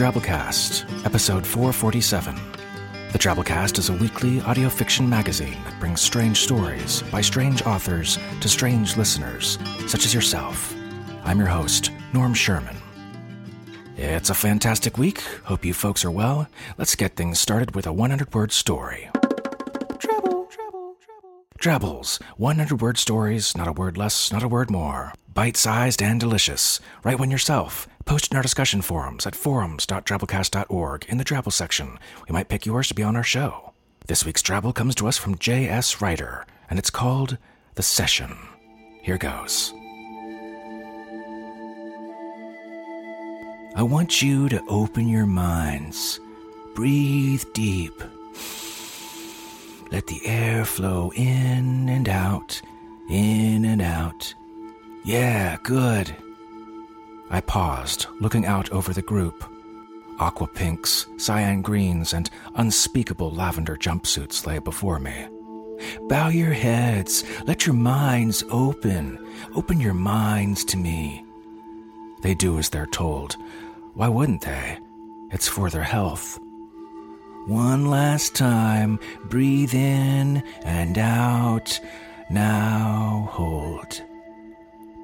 Drabblecast, episode 447. The Drabblecast is a weekly audio fiction magazine that brings strange stories by strange authors to strange listeners, such as yourself. I'm your host, Norm Sherman. It's a fantastic week. Hope you folks are well. Let's get things started with a 100 word story. Drabble, drabble, drabble. Drabbles, 100 word stories, not a word less, not a word more. Bite sized and delicious. Write one yourself. Post in our discussion forums at forums.drabblecast.org in the Drabble section. We might pick yours to be on our show. This week's Drabble comes to us from J.S. Ryder, and it's called The Session. Here goes. I want you to open your minds. Breathe deep. Let the air flow in and out, in and out. Yeah, good. I paused, looking out over the group. Aqua pinks, cyan greens, and unspeakable lavender jumpsuits lay before me. Bow your heads. Let your minds open. Open your minds to me. They do as they're told. Why wouldn't they? It's for their health. One last time. Breathe in and out. Now hold.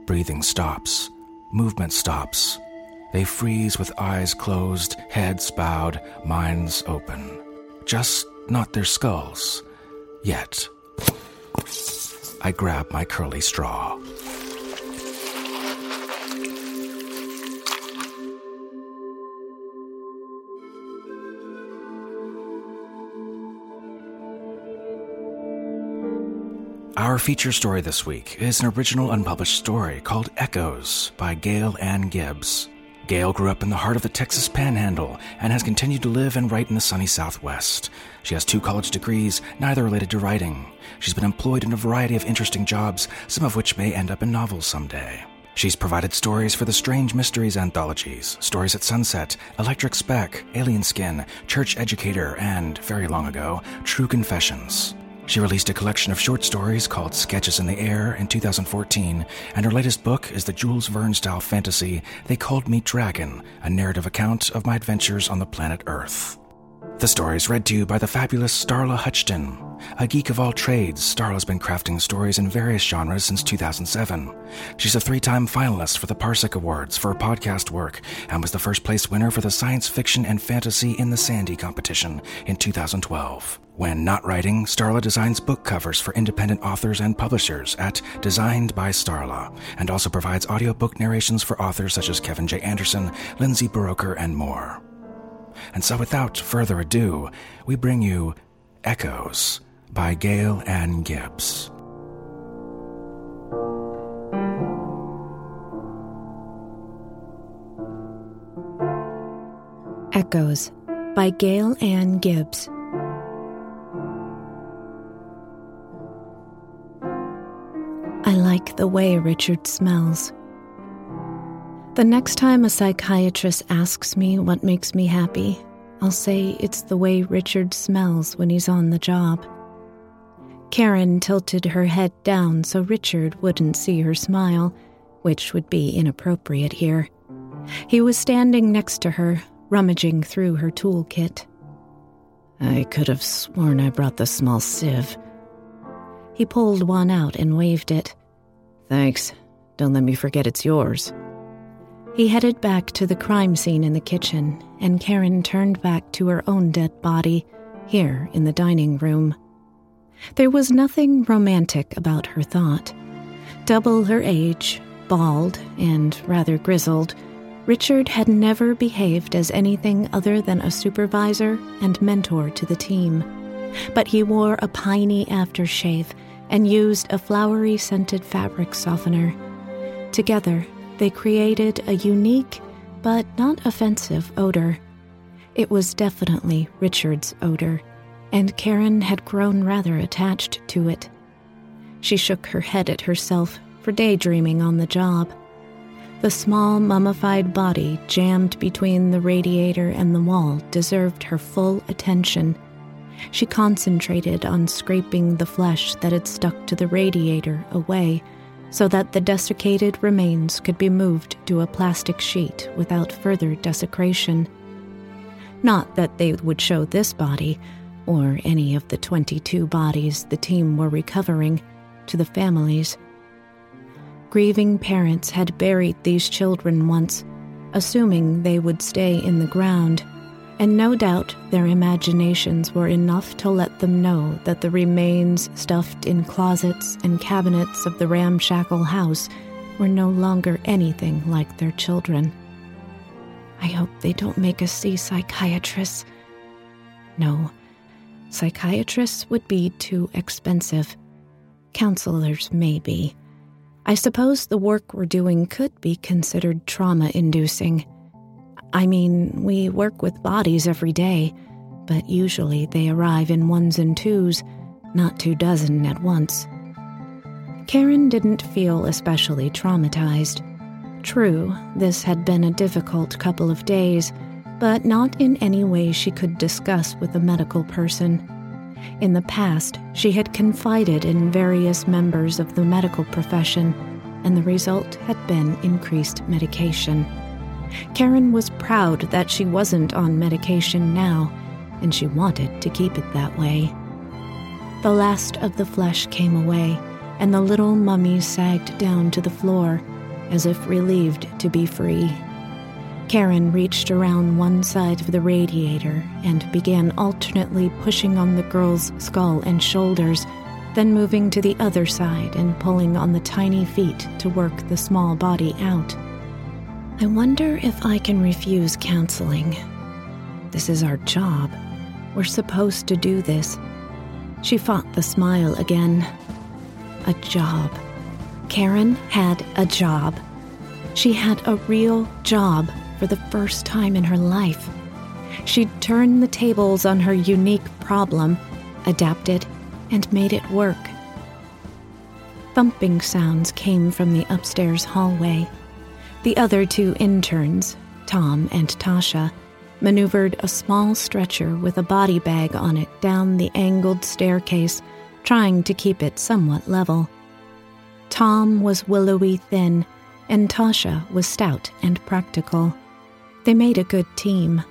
Breathing stops. Movement stops. They freeze with eyes closed, heads bowed, minds open. Just not their skulls. Yet. I grab my curly straw. Our feature story this week is an original unpublished story called Echoes by Gail Ann Gibbs. Gail grew up in the heart of the Texas Panhandle and has continued to live and write in the sunny Southwest. She has two college degrees, neither related to writing. She's been employed in a variety of interesting jobs, some of which may end up in novels someday. She's provided stories for the Strange Mysteries anthologies, Stories at Sunset, Electric Speck, Alien Skin, Church Educator, and, very long ago, True Confessions. She released a collection of short stories called Sketches in the Air in 2014, and her latest book is the Jules Verne style fantasy They Called Me Dragon, a narrative account of my adventures on the planet Earth. The story is read to you by the fabulous Starla Hutchton. A geek of all trades, Starla's been crafting stories in various genres since 2007. She's a three time finalist for the Parsec Awards for her podcast work and was the first place winner for the Science Fiction and Fantasy in the Sandy competition in 2012. When not writing, Starla designs book covers for independent authors and publishers at Designed by Starla, and also provides audiobook narrations for authors such as Kevin J. Anderson, Lindsay Buroker, and more. And so, without further ado, we bring you Echoes by Gail Ann Gibbs. Echoes by Gail Ann Gibbs. I like the way Richard smells. The next time a psychiatrist asks me what makes me happy, I'll say it's the way Richard smells when he's on the job. Karen tilted her head down so Richard wouldn't see her smile, which would be inappropriate here. He was standing next to her, rummaging through her toolkit. I could have sworn I brought the small sieve. He pulled one out and waved it. Thanks. Don't let me forget it's yours. He headed back to the crime scene in the kitchen, and Karen turned back to her own dead body, here in the dining room. There was nothing romantic about her thought. Double her age, bald, and rather grizzled, Richard had never behaved as anything other than a supervisor and mentor to the team. But he wore a piney aftershave and used a flowery scented fabric softener. Together, they created a unique but not offensive odor. It was definitely Richard's odor, and Karen had grown rather attached to it. She shook her head at herself for daydreaming on the job. The small, mummified body jammed between the radiator and the wall deserved her full attention. She concentrated on scraping the flesh that had stuck to the radiator away so that the desiccated remains could be moved to a plastic sheet without further desecration. Not that they would show this body, or any of the 22 bodies the team were recovering, to the families grieving parents had buried these children once, assuming they would stay in the ground, and no doubt their imaginations were enough to let them know that the remains stuffed in closets and cabinets of the ramshackle house were no longer anything like their children. I hope they don't make us see psychiatrists. No, psychiatrists would be too expensive. Counselors, maybe. I suppose the work we're doing could be considered trauma inducing. I mean, we work with bodies every day, but usually they arrive in ones and twos, not two dozen at once. Karen didn't feel especially traumatized. True, this had been a difficult couple of days, but not in any way she could discuss with a medical person. In the past, she had confided in various members of the medical profession, and the result had been increased medication. Karen was proud that she wasn't on medication now, and she wanted to keep it that way. The last of the flesh came away, and the little mummy sagged down to the floor, as if relieved to be free. Karen reached around one side of the radiator and began alternately pushing on the girl's skull and shoulders, then moving to the other side and pulling on the tiny feet to work the small body out. I wonder if I can refuse counseling. This is our job. We're supposed to do this. She fought the smile again. A job. Karen had a job. She had a real job for the first time in her life. She'd turned the tables on her unique problem, adapted, and made it work. Thumping sounds came from the upstairs hallway. The other two interns, Tom and Tasha, maneuvered a small stretcher with a body bag on it down the angled staircase, trying to keep it somewhat level. Tom was willowy thin, and Tasha was stout and practical. They made a good team.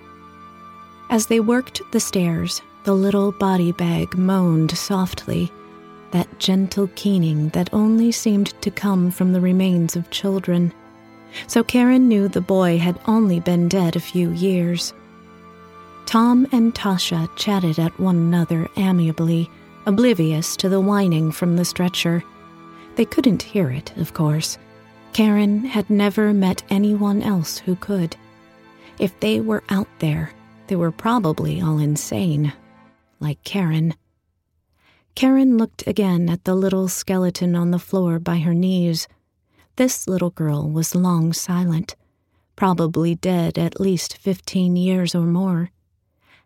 As they worked the stairs, the little body bag moaned softly, that gentle keening that only seemed to come from the remains of children. So Karen knew the boy had only been dead a few years. Tom and Tasha chatted at one another amiably, oblivious to the whining from the stretcher. They couldn't hear it, of course. Karen had never met anyone else who could. If they were out there, they were probably all insane, like Karen. Karen looked again at the little skeleton on the floor by her knees. This little girl was long silent, probably dead at least fifteen years or more.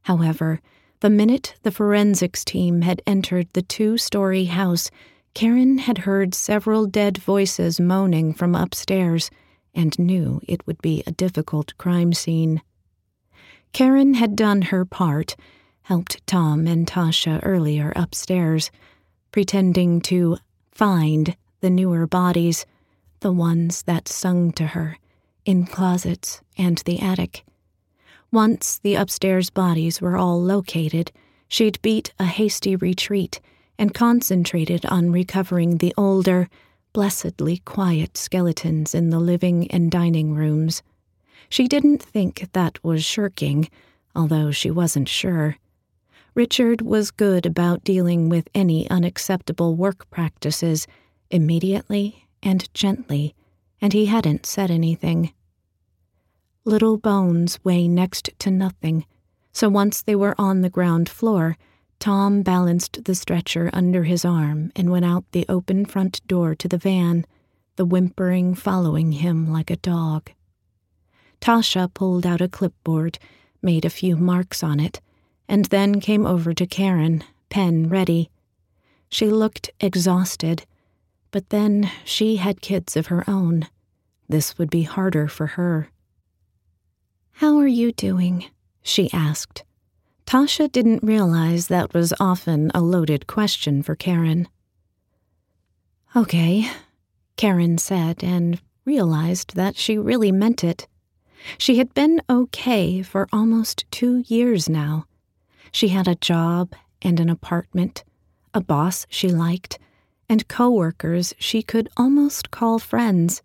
However, the minute the forensics team had entered the two story house, Karen had heard several dead voices moaning from upstairs and knew it would be a difficult crime scene. Karen had done her part, helped Tom and Tasha earlier upstairs, pretending to find the newer bodies, the ones that sung to her, in closets and the attic. Once the upstairs bodies were all located, she'd beat a hasty retreat and concentrated on recovering the older, blessedly quiet skeletons in the living and dining rooms. She didn't think that was shirking, although she wasn't sure. Richard was good about dealing with any unacceptable work practices immediately and gently, and he hadn't said anything. Little bones weigh next to nothing, so once they were on the ground floor, Tom balanced the stretcher under his arm and went out the open front door to the van, the whimpering following him like a dog. Tasha pulled out a clipboard, made a few marks on it, and then came over to Karen, pen ready. She looked exhausted, but then she had kids of her own. This would be harder for her. How are you doing? she asked. Tasha didn't realize that was often a loaded question for Karen. Okay, Karen said, and realized that she really meant it. She had been okay for almost two years now. She had a job and an apartment, a boss she liked, and coworkers she could almost call friends.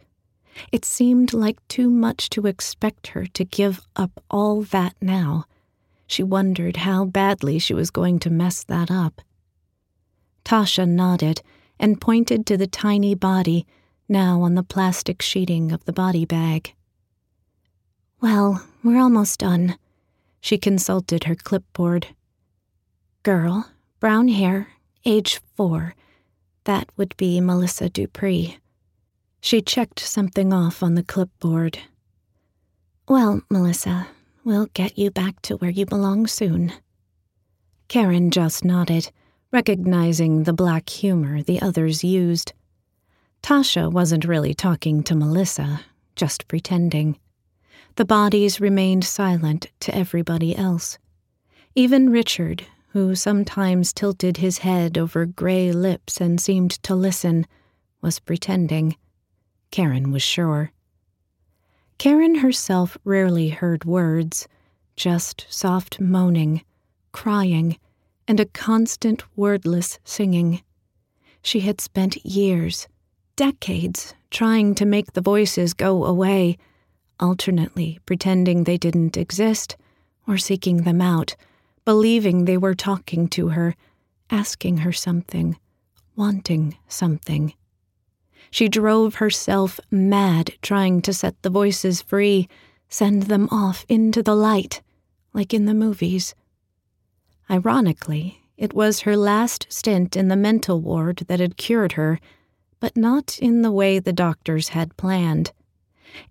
It seemed like too much to expect her to give up all that now. She wondered how badly she was going to mess that up. Tasha nodded and pointed to the tiny body now on the plastic sheeting of the body bag. Well, we're almost done. She consulted her clipboard. Girl, brown hair, age four. That would be Melissa Dupree. She checked something off on the clipboard. Well, Melissa, we'll get you back to where you belong soon. Karen just nodded, recognizing the black humor the others used. Tasha wasn't really talking to Melissa, just pretending. The bodies remained silent to everybody else. Even Richard, who sometimes tilted his head over gray lips and seemed to listen, was pretending. Karen was sure. Karen herself rarely heard words, just soft moaning, crying, and a constant wordless singing. She had spent years, decades, trying to make the voices go away, alternately pretending they didn't exist or seeking them out believing they were talking to her, asking her something, wanting something. She drove herself mad trying to set the voices free, send them off into the light, like in the movies. Ironically, it was her last stint in the mental ward that had cured her, but not in the way the doctors had planned.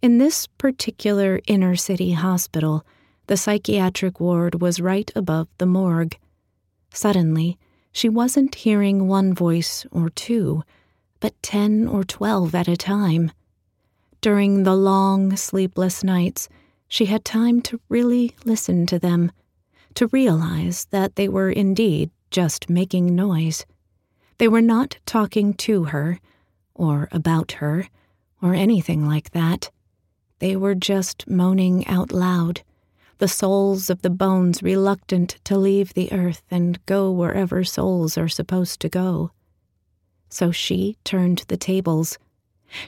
In this particular inner city hospital, the psychiatric ward was right above the morgue. Suddenly, she wasn't hearing one voice or two, but ten or twelve at a time. During the long, sleepless nights, she had time to really listen to them, to realize that they were indeed just making noise. They were not talking to her, or about her, or anything like that. They were just moaning out loud the souls of the bones reluctant to leave the earth and go wherever souls are supposed to go. So she turned the tables.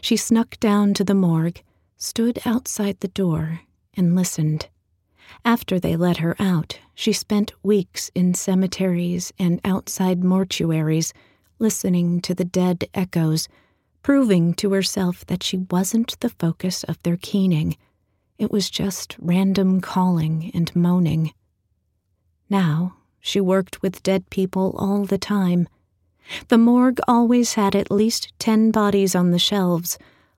She snuck down to the morgue, stood outside the door, and listened. After they let her out, she spent weeks in cemeteries and outside mortuaries, listening to the dead echoes, proving to herself that she wasn't the focus of their keening it was just random calling and moaning. Now, she worked with dead people all the time. The morgue always had at least ten bodies on the shelves,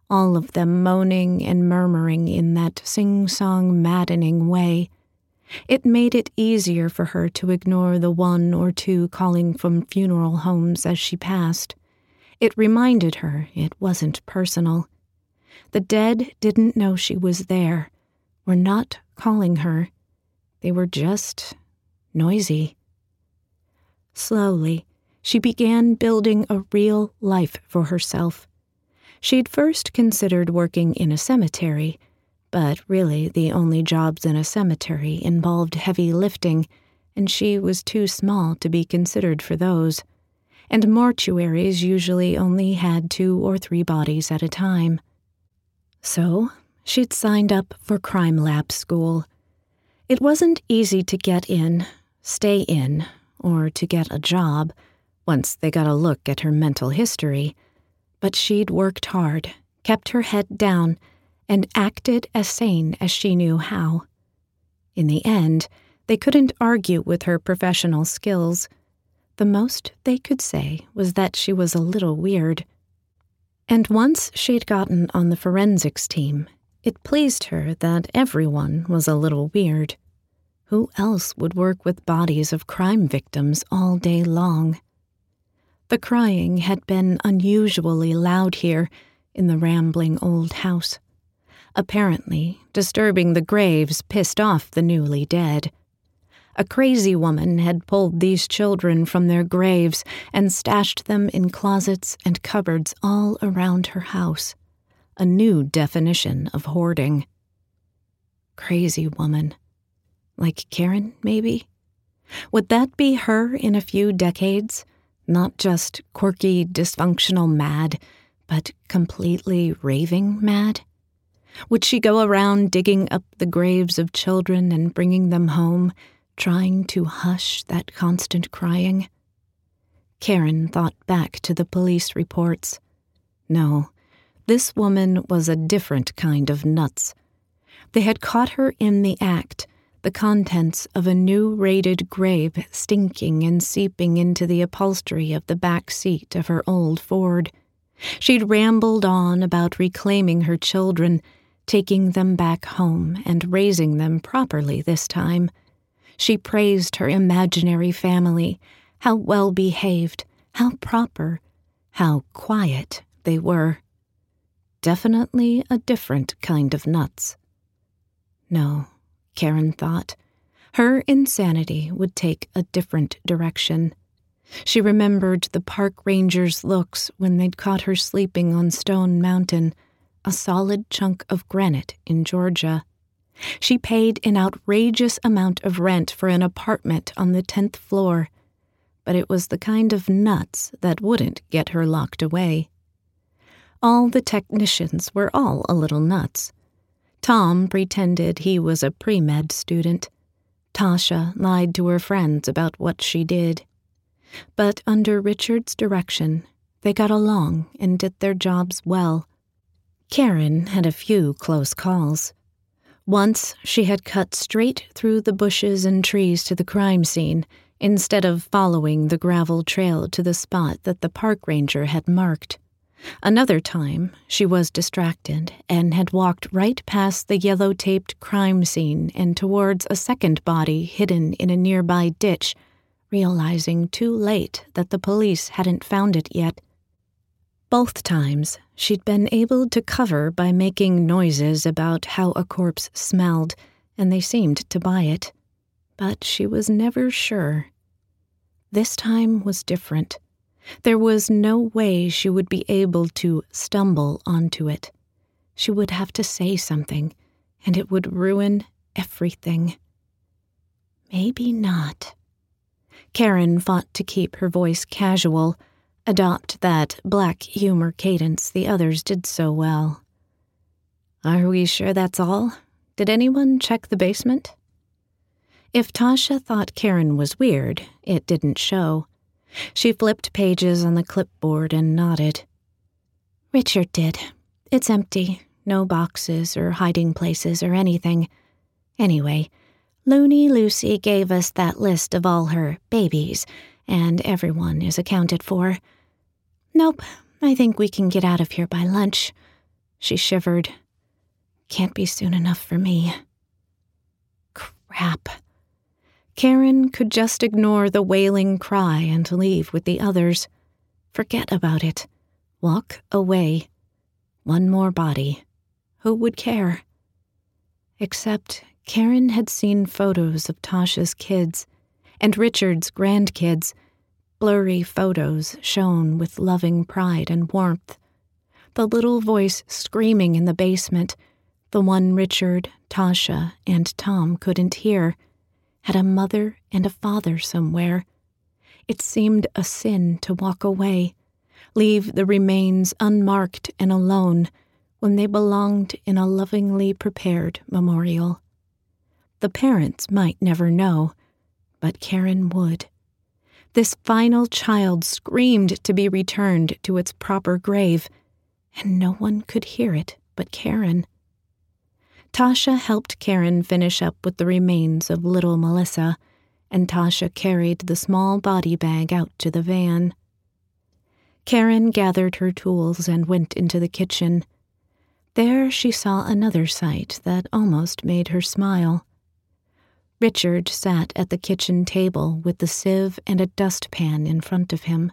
all of them moaning and murmuring in that sing song, maddening way. It made it easier for her to ignore the one or two calling from funeral homes as she passed. It reminded her it wasn't personal. The dead didn't know she was there, were not calling her. They were just noisy. Slowly, she began building a real life for herself. She'd first considered working in a cemetery, but really the only jobs in a cemetery involved heavy lifting, and she was too small to be considered for those. And mortuaries usually only had two or three bodies at a time. So, she'd signed up for crime lab school. It wasn't easy to get in, stay in, or to get a job once they got a look at her mental history, but she'd worked hard, kept her head down, and acted as sane as she knew how. In the end, they couldn't argue with her professional skills. The most they could say was that she was a little weird. And once she'd gotten on the forensics team, it pleased her that everyone was a little weird. Who else would work with bodies of crime victims all day long? The crying had been unusually loud here in the rambling old house. Apparently, disturbing the graves pissed off the newly dead. A crazy woman had pulled these children from their graves and stashed them in closets and cupboards all around her house. A new definition of hoarding. Crazy woman. Like Karen, maybe? Would that be her in a few decades? Not just quirky, dysfunctional mad, but completely raving mad? Would she go around digging up the graves of children and bringing them home, trying to hush that constant crying? Karen thought back to the police reports. No, this woman was a different kind of nuts. They had caught her in the act the contents of a new raided grave stinking and seeping into the upholstery of the back seat of her old Ford. She'd rambled on about reclaiming her children, taking them back home and raising them properly this time. She praised her imaginary family, how well behaved, how proper, how quiet they were. Definitely a different kind of nuts. No, Karen thought. Her insanity would take a different direction. She remembered the park rangers' looks when they'd caught her sleeping on Stone Mountain, a solid chunk of granite in Georgia. She paid an outrageous amount of rent for an apartment on the 10th floor, but it was the kind of nuts that wouldn't get her locked away. All the technicians were all a little nuts. Tom pretended he was a pre med student. Tasha lied to her friends about what she did. But under Richard's direction, they got along and did their jobs well. Karen had a few close calls. Once she had cut straight through the bushes and trees to the crime scene instead of following the gravel trail to the spot that the park ranger had marked. Another time, she was distracted and had walked right past the yellow taped crime scene and towards a second body hidden in a nearby ditch, realizing too late that the police hadn't found it yet. Both times, she'd been able to cover by making noises about how a corpse smelled, and they seemed to buy it. But she was never sure. This time was different. There was no way she would be able to stumble onto it. She would have to say something, and it would ruin everything. Maybe not. Karen fought to keep her voice casual, adopt that black humor cadence the others did so well. Are we sure that's all? Did anyone check the basement? If Tasha thought Karen was weird, it didn't show. She flipped pages on the clipboard and nodded. Richard did. It's empty. No boxes or hiding places or anything. Anyway, Loony Lucy gave us that list of all her babies, and everyone is accounted for. Nope, I think we can get out of here by lunch. She shivered. Can't be soon enough for me. Crap. Karen could just ignore the wailing cry and leave with the others. Forget about it. Walk away. One more body. Who would care? Except Karen had seen photos of Tasha's kids and Richard's grandkids, blurry photos shone with loving pride and warmth. The little voice screaming in the basement, the one Richard, Tasha, and Tom couldn't hear, had a mother and a father somewhere. It seemed a sin to walk away, leave the remains unmarked and alone when they belonged in a lovingly prepared memorial. The parents might never know, but Karen would. This final child screamed to be returned to its proper grave, and no one could hear it but Karen. Tasha helped Karen finish up with the remains of little Melissa, and Tasha carried the small body bag out to the van. Karen gathered her tools and went into the kitchen. There she saw another sight that almost made her smile. Richard sat at the kitchen table with the sieve and a dustpan in front of him.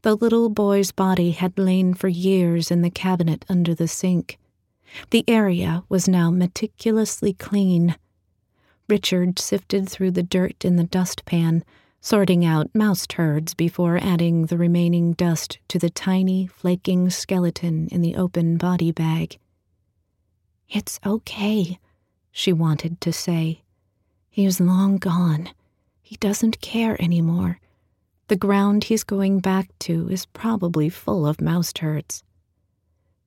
The little boy's body had lain for years in the cabinet under the sink. The area was now meticulously clean. Richard sifted through the dirt in the dustpan, sorting out mouse turds before adding the remaining dust to the tiny, flaking skeleton in the open body bag. It's okay, she wanted to say. He is long gone. He doesn't care anymore. The ground he's going back to is probably full of mouse turds.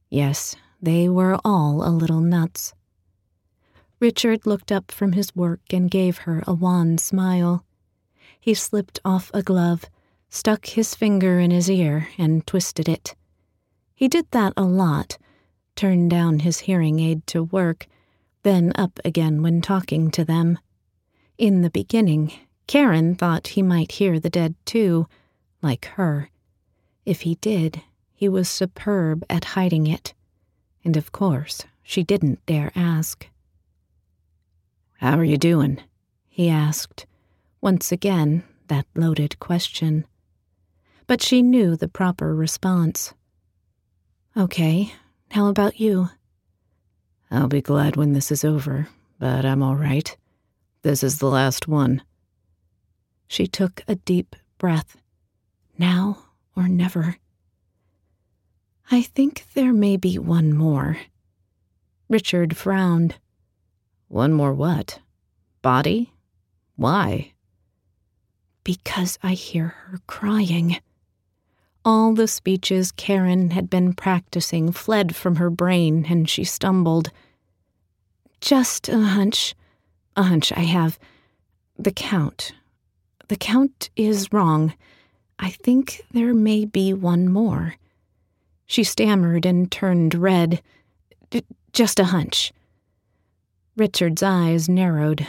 Yes, they were all a little nuts. Richard looked up from his work and gave her a wan smile. He slipped off a glove, stuck his finger in his ear, and twisted it. He did that a lot, turned down his hearing aid to work, then up again when talking to them. In the beginning, Karen thought he might hear the dead too, like her. If he did, he was superb at hiding it. And of course, she didn't dare ask. How are you doing? he asked once again, that loaded question. But she knew the proper response. Okay, how about you? I'll be glad when this is over, but I'm all right. This is the last one. She took a deep breath. Now or never. I think there may be one more. Richard frowned. One more what? Body? Why? because I hear her crying. All the speeches Karen had been practicing fled from her brain, and she stumbled. Just a hunch. A hunch I have. The Count. The Count is wrong. I think there may be one more. She stammered and turned red. just a hunch. Richard's eyes narrowed.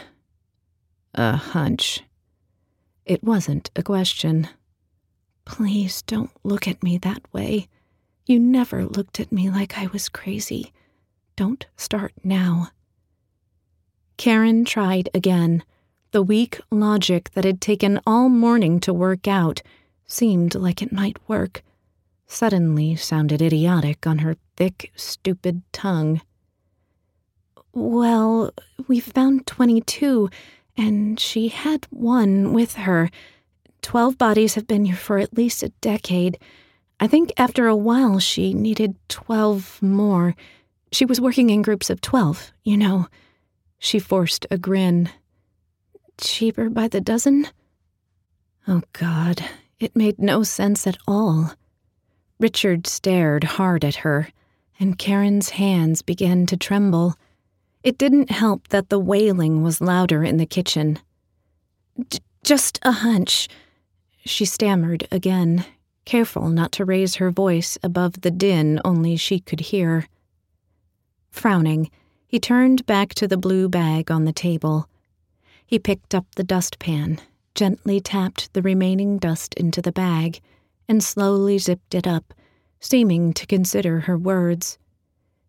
A hunch. It wasn't a question. Please don't look at me that way. You never looked at me like I was crazy. Don't start now. Karen tried again. The weak logic that had taken all morning to work out seemed like it might work. Suddenly sounded idiotic on her thick, stupid tongue. Well, we found 22 and she had one with her. Twelve bodies have been here for at least a decade. I think after a while she needed twelve more. She was working in groups of twelve, you know. She forced a grin. Cheaper by the dozen? Oh, God, it made no sense at all. Richard stared hard at her, and Karen's hands began to tremble. It didn't help that the wailing was louder in the kitchen. Just a hunch, she stammered again, careful not to raise her voice above the din only she could hear. Frowning, he turned back to the blue bag on the table. He picked up the dustpan, gently tapped the remaining dust into the bag, and slowly zipped it up, seeming to consider her words.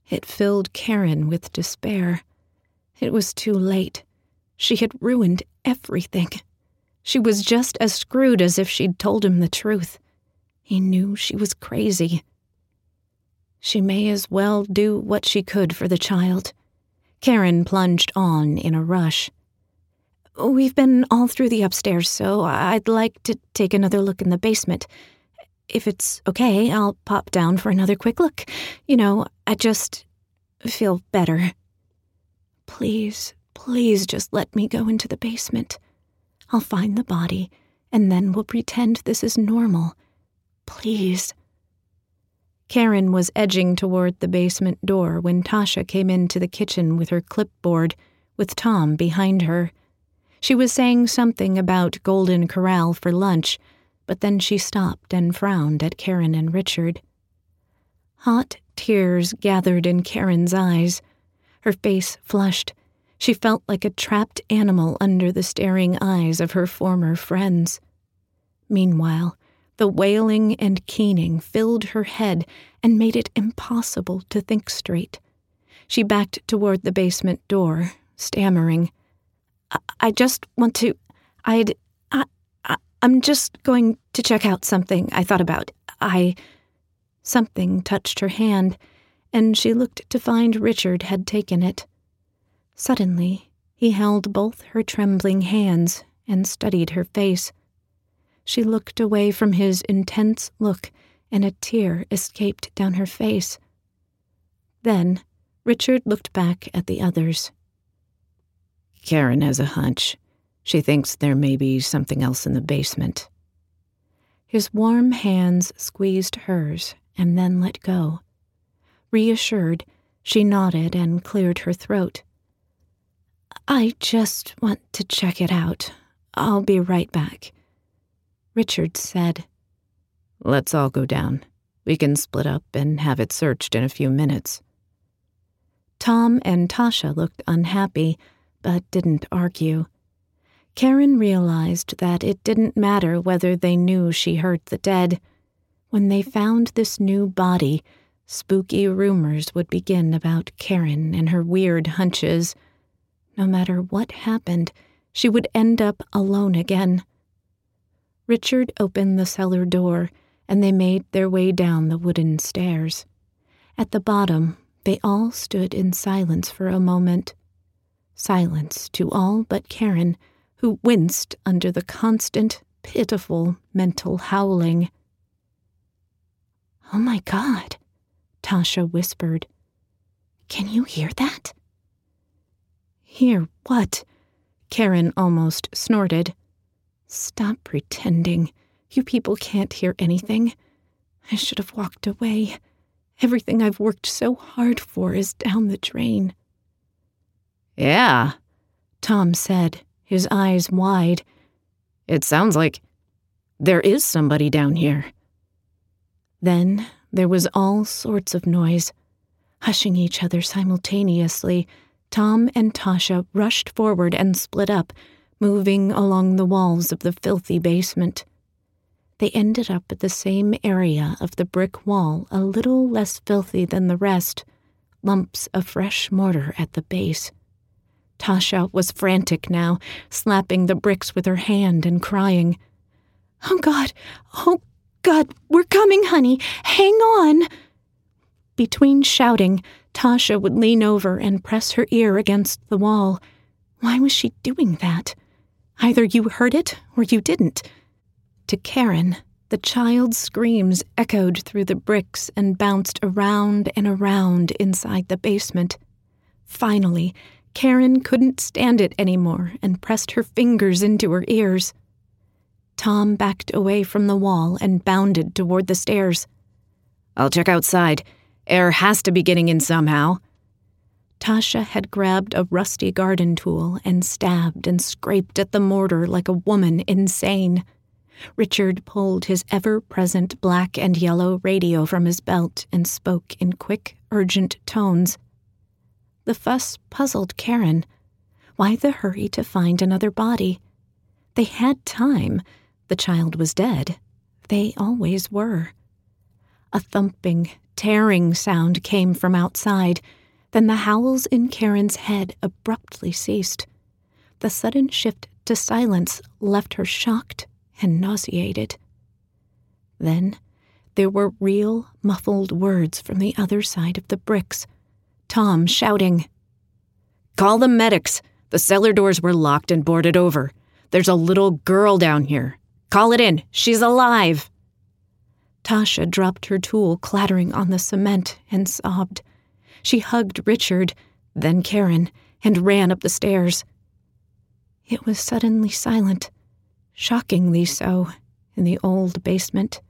It filled Karen with despair. It was too late. She had ruined everything. She was just as screwed as if she'd told him the truth. He knew she was crazy, She may as well do what she could for the child. Karen plunged on in a rush. We've been all through the upstairs, so I'd like to take another look in the basement. If it's okay, I'll pop down for another quick look. You know, I just feel better. Please, please just let me go into the basement. I'll find the body, and then we'll pretend this is normal. Please. Karen was edging toward the basement door when Tasha came into the kitchen with her clipboard, with Tom behind her. She was saying something about Golden Corral for lunch, but then she stopped and frowned at Karen and Richard. Hot tears gathered in Karen's eyes. Her face flushed. She felt like a trapped animal under the staring eyes of her former friends. Meanwhile, the wailing and keening filled her head and made it impossible to think straight. She backed toward the basement door, stammering, I, I just want to. I'd. I, I, I'm just going to check out something I thought about. I. Something touched her hand, and she looked to find Richard had taken it. Suddenly, he held both her trembling hands and studied her face. She looked away from his intense look, and a tear escaped down her face. Then, Richard looked back at the others. Karen has a hunch. She thinks there may be something else in the basement. His warm hands squeezed hers and then let go. Reassured, she nodded and cleared her throat. I just want to check it out. I'll be right back. Richard said, Let's all go down. We can split up and have it searched in a few minutes. Tom and Tasha looked unhappy but didn't argue. Karen realized that it didn't matter whether they knew she hurt the dead. When they found this new body, spooky rumors would begin about Karen and her weird hunches. No matter what happened, she would end up alone again. Richard opened the cellar door, and they made their way down the wooden stairs. At the bottom, they all stood in silence for a moment silence to all but Karen, who winced under the constant, pitiful mental howling. Oh my God, Tasha whispered. Can you hear that? Hear what? Karen almost snorted. Stop pretending. You people can't hear anything. I should have walked away. Everything I've worked so hard for is down the drain. Yeah, Tom said, his eyes wide. It sounds like there is somebody down here. Then there was all sorts of noise. Hushing each other simultaneously, Tom and Tasha rushed forward and split up, moving along the walls of the filthy basement. They ended up at the same area of the brick wall, a little less filthy than the rest, lumps of fresh mortar at the base. Tasha was frantic now, slapping the bricks with her hand and crying. Oh, God! Oh, God! We're coming, honey! Hang on! Between shouting, Tasha would lean over and press her ear against the wall. Why was she doing that? Either you heard it or you didn't. To Karen, the child's screams echoed through the bricks and bounced around and around inside the basement. Finally, Karen couldn't stand it anymore and pressed her fingers into her ears. Tom backed away from the wall and bounded toward the stairs. I'll check outside. Air has to be getting in somehow. Tasha had grabbed a rusty garden tool and stabbed and scraped at the mortar like a woman insane. Richard pulled his ever present black and yellow radio from his belt and spoke in quick, urgent tones. The fuss puzzled Karen. Why the hurry to find another body? They had time. The child was dead. They always were. A thumping, tearing sound came from outside. Then the howls in Karen's head abruptly ceased. The sudden shift to silence left her shocked and nauseated. Then there were real, muffled words from the other side of the bricks. Tom shouting, Call the medics. The cellar doors were locked and boarded over. There's a little girl down here. Call it in. She's alive. Tasha dropped her tool clattering on the cement and sobbed. She hugged Richard, then Karen, and ran up the stairs. It was suddenly silent, shockingly so, in the old basement.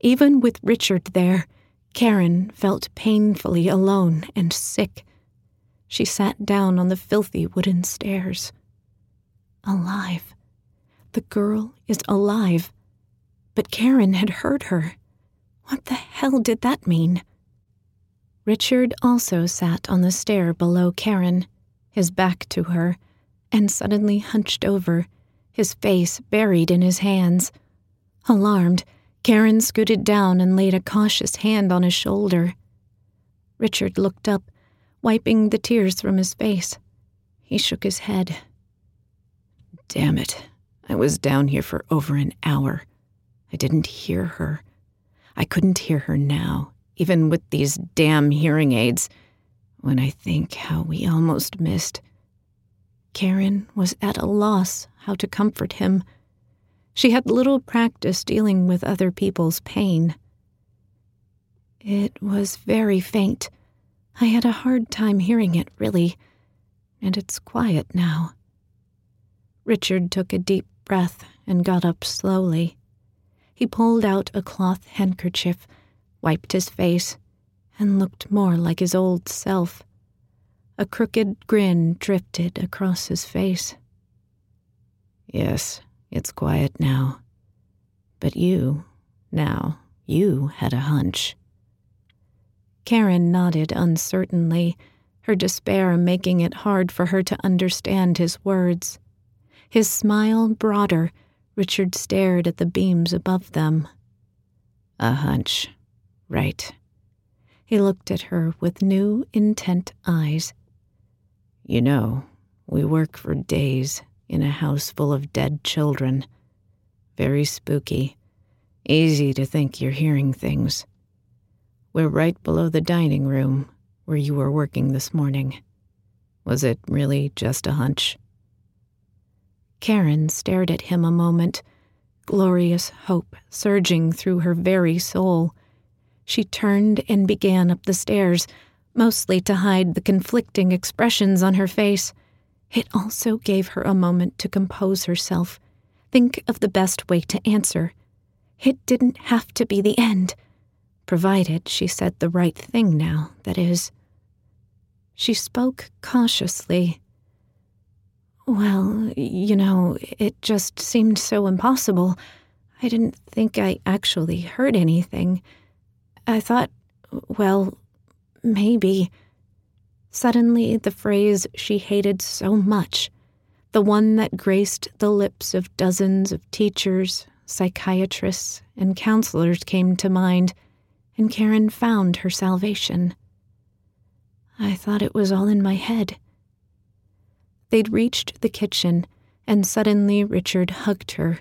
Even with Richard there, Karen felt painfully alone and sick. She sat down on the filthy wooden stairs. Alive. The girl is alive. But Karen had heard her. What the hell did that mean? Richard also sat on the stair below Karen, his back to her, and suddenly hunched over, his face buried in his hands. Alarmed, Karen scooted down and laid a cautious hand on his shoulder. Richard looked up, wiping the tears from his face. He shook his head. Damn it. I was down here for over an hour. I didn't hear her. I couldn't hear her now, even with these damn hearing aids. When I think how we almost missed. Karen was at a loss how to comfort him. She had little practice dealing with other people's pain. It was very faint. I had a hard time hearing it, really, and it's quiet now. Richard took a deep breath and got up slowly. He pulled out a cloth handkerchief, wiped his face, and looked more like his old self. A crooked grin drifted across his face. Yes, it's quiet now. But you, now, you had a hunch. Karen nodded uncertainly, her despair making it hard for her to understand his words. His smile broader, Richard stared at the beams above them. A hunch. Right. He looked at her with new, intent eyes. You know, we work for days in a house full of dead children. Very spooky. Easy to think you're hearing things. We're right below the dining room where you were working this morning. Was it really just a hunch? Karen stared at him a moment, glorious hope surging through her very soul. She turned and began up the stairs, mostly to hide the conflicting expressions on her face. It also gave her a moment to compose herself, think of the best way to answer. It didn't have to be the end, provided she said the right thing now, that is. She spoke cautiously well, you know, it just seemed so impossible. I didn't think I actually heard anything. I thought, well, maybe. Suddenly, the phrase she hated so much, the one that graced the lips of dozens of teachers, psychiatrists, and counselors came to mind, and Karen found her salvation. I thought it was all in my head. They'd reached the kitchen, and suddenly Richard hugged her.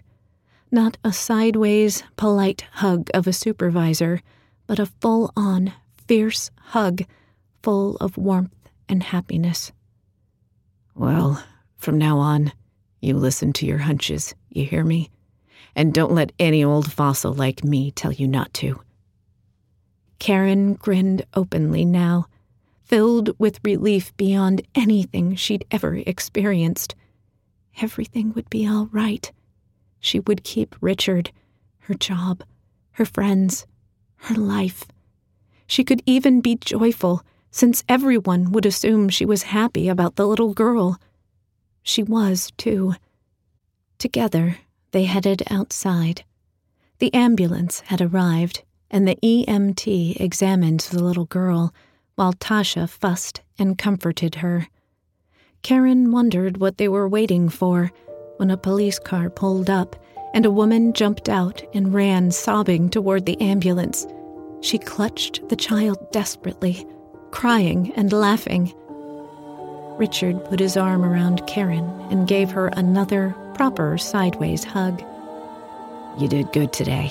Not a sideways, polite hug of a supervisor, but a full on, fierce hug, full of warmth and happiness. Well, from now on, you listen to your hunches, you hear me? And don't let any old fossil like me tell you not to. Karen grinned openly now filled with relief beyond anything she'd ever experienced. Everything would be all right. She would keep Richard, her job, her friends, her life. She could even be joyful, since everyone would assume she was happy about the little girl. She was, too. Together, they headed outside. The ambulance had arrived, and the EMT examined the little girl while Tasha fussed and comforted her. Karen wondered what they were waiting for when a police car pulled up and a woman jumped out and ran sobbing toward the ambulance. She clutched the child desperately, crying and laughing. Richard put his arm around Karen and gave her another proper sideways hug. You did good today.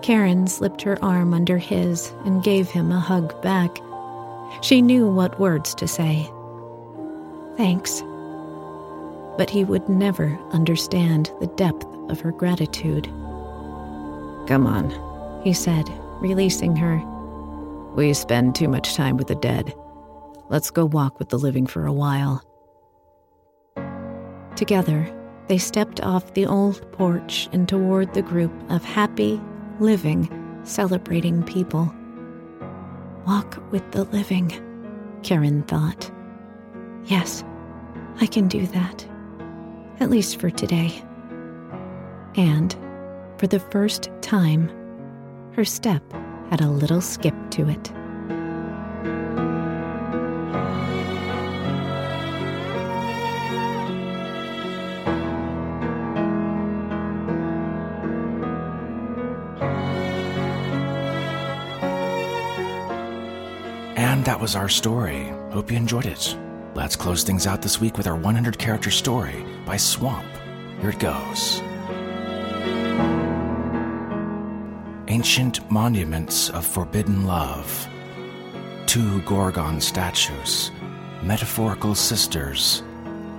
Karen slipped her arm under his and gave him a hug back. She knew what words to say. Thanks. But he would never understand the depth of her gratitude. Come on, he said, releasing her. We spend too much time with the dead. Let's go walk with the living for a while. Together, they stepped off the old porch and toward the group of happy, living, celebrating people. Walk with the living, Karen thought. Yes, I can do that. At least for today. And, for the first time, her step had a little skip to it. And that was our story. Hope you enjoyed it. Let's close things out this week with our 100 character story by Swamp. Here it goes. Ancient monuments of forbidden love. Two Gorgon statues, metaphorical sisters,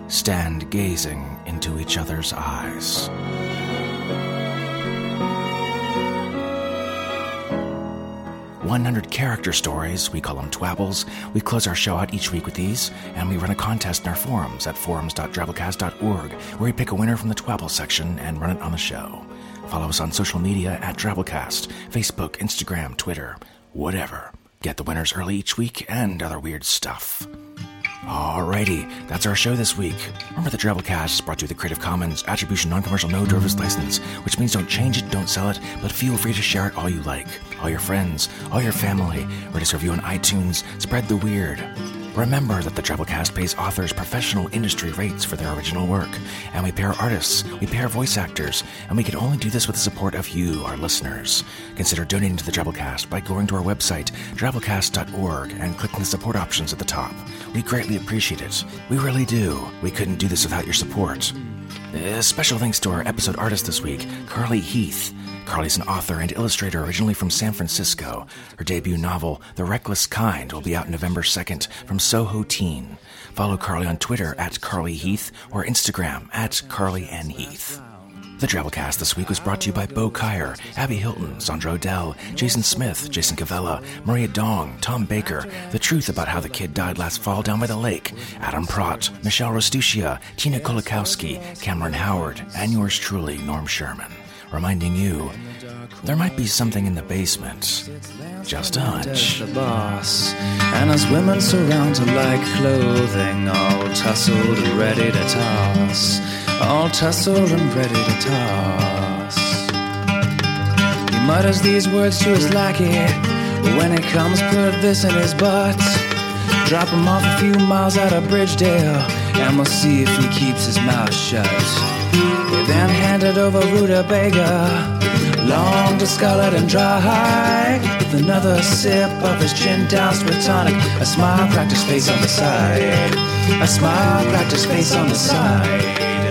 stand gazing into each other's eyes. 100 character stories, we call them twabbles. We close our show out each week with these, and we run a contest in our forums at forums.drabblecast.org, where we pick a winner from the twabble section and run it on the show. Follow us on social media at Drabblecast, Facebook, Instagram, Twitter, whatever. Get the winners early each week and other weird stuff. Alrighty, that's our show this week. Remember the Drabblecast is brought to you the Creative Commons Attribution Non-Commercial No Derivatives License, which means don't change it, don't sell it, but feel free to share it all you like. All your friends, all your family, rate us a review on iTunes, spread the weird. Remember that the Drabblecast pays authors professional industry rates for their original work, and we pay our artists, we pay our voice actors, and we can only do this with the support of you, our listeners. Consider donating to the Drabblecast by going to our website, drabblecast.org, and clicking the support options at the top. We greatly appreciate it. We really do. We couldn't do this without your support. Uh, special thanks to our episode artist this week, Carly Heath. Carly's an author and illustrator originally from San Francisco. Her debut novel, The Reckless Kind, will be out November 2nd from Soho Teen. Follow Carly on Twitter at Carly Heath or Instagram at Carly N. Heath. The Drabblecast this week was brought to you by Bo Kier, Abby Hilton, Sandra Odell, Jason Smith, Jason Cavella, Maria Dong, Tom Baker, The Truth About How the Kid Died Last Fall Down by the Lake, Adam Pratt, Michelle Rostuccia, Tina Kolakowski, Cameron Howard, and yours truly, Norm Sherman. Reminding you there might be something in the basement. Just a hunch. The boss, and as women surround her like clothing, all tussled and ready to toss, all tussled and ready to toss. He mutters these words to his lackey, when it comes, put this in his butt. Drop him off a few miles out of Bridgedale, and we'll see if he keeps his mouth shut. He then handed over rutabaga, long discolored and dry, with another sip of his gin doused with tonic. A smile cracked his face on the side. A smile cracked his face on the side.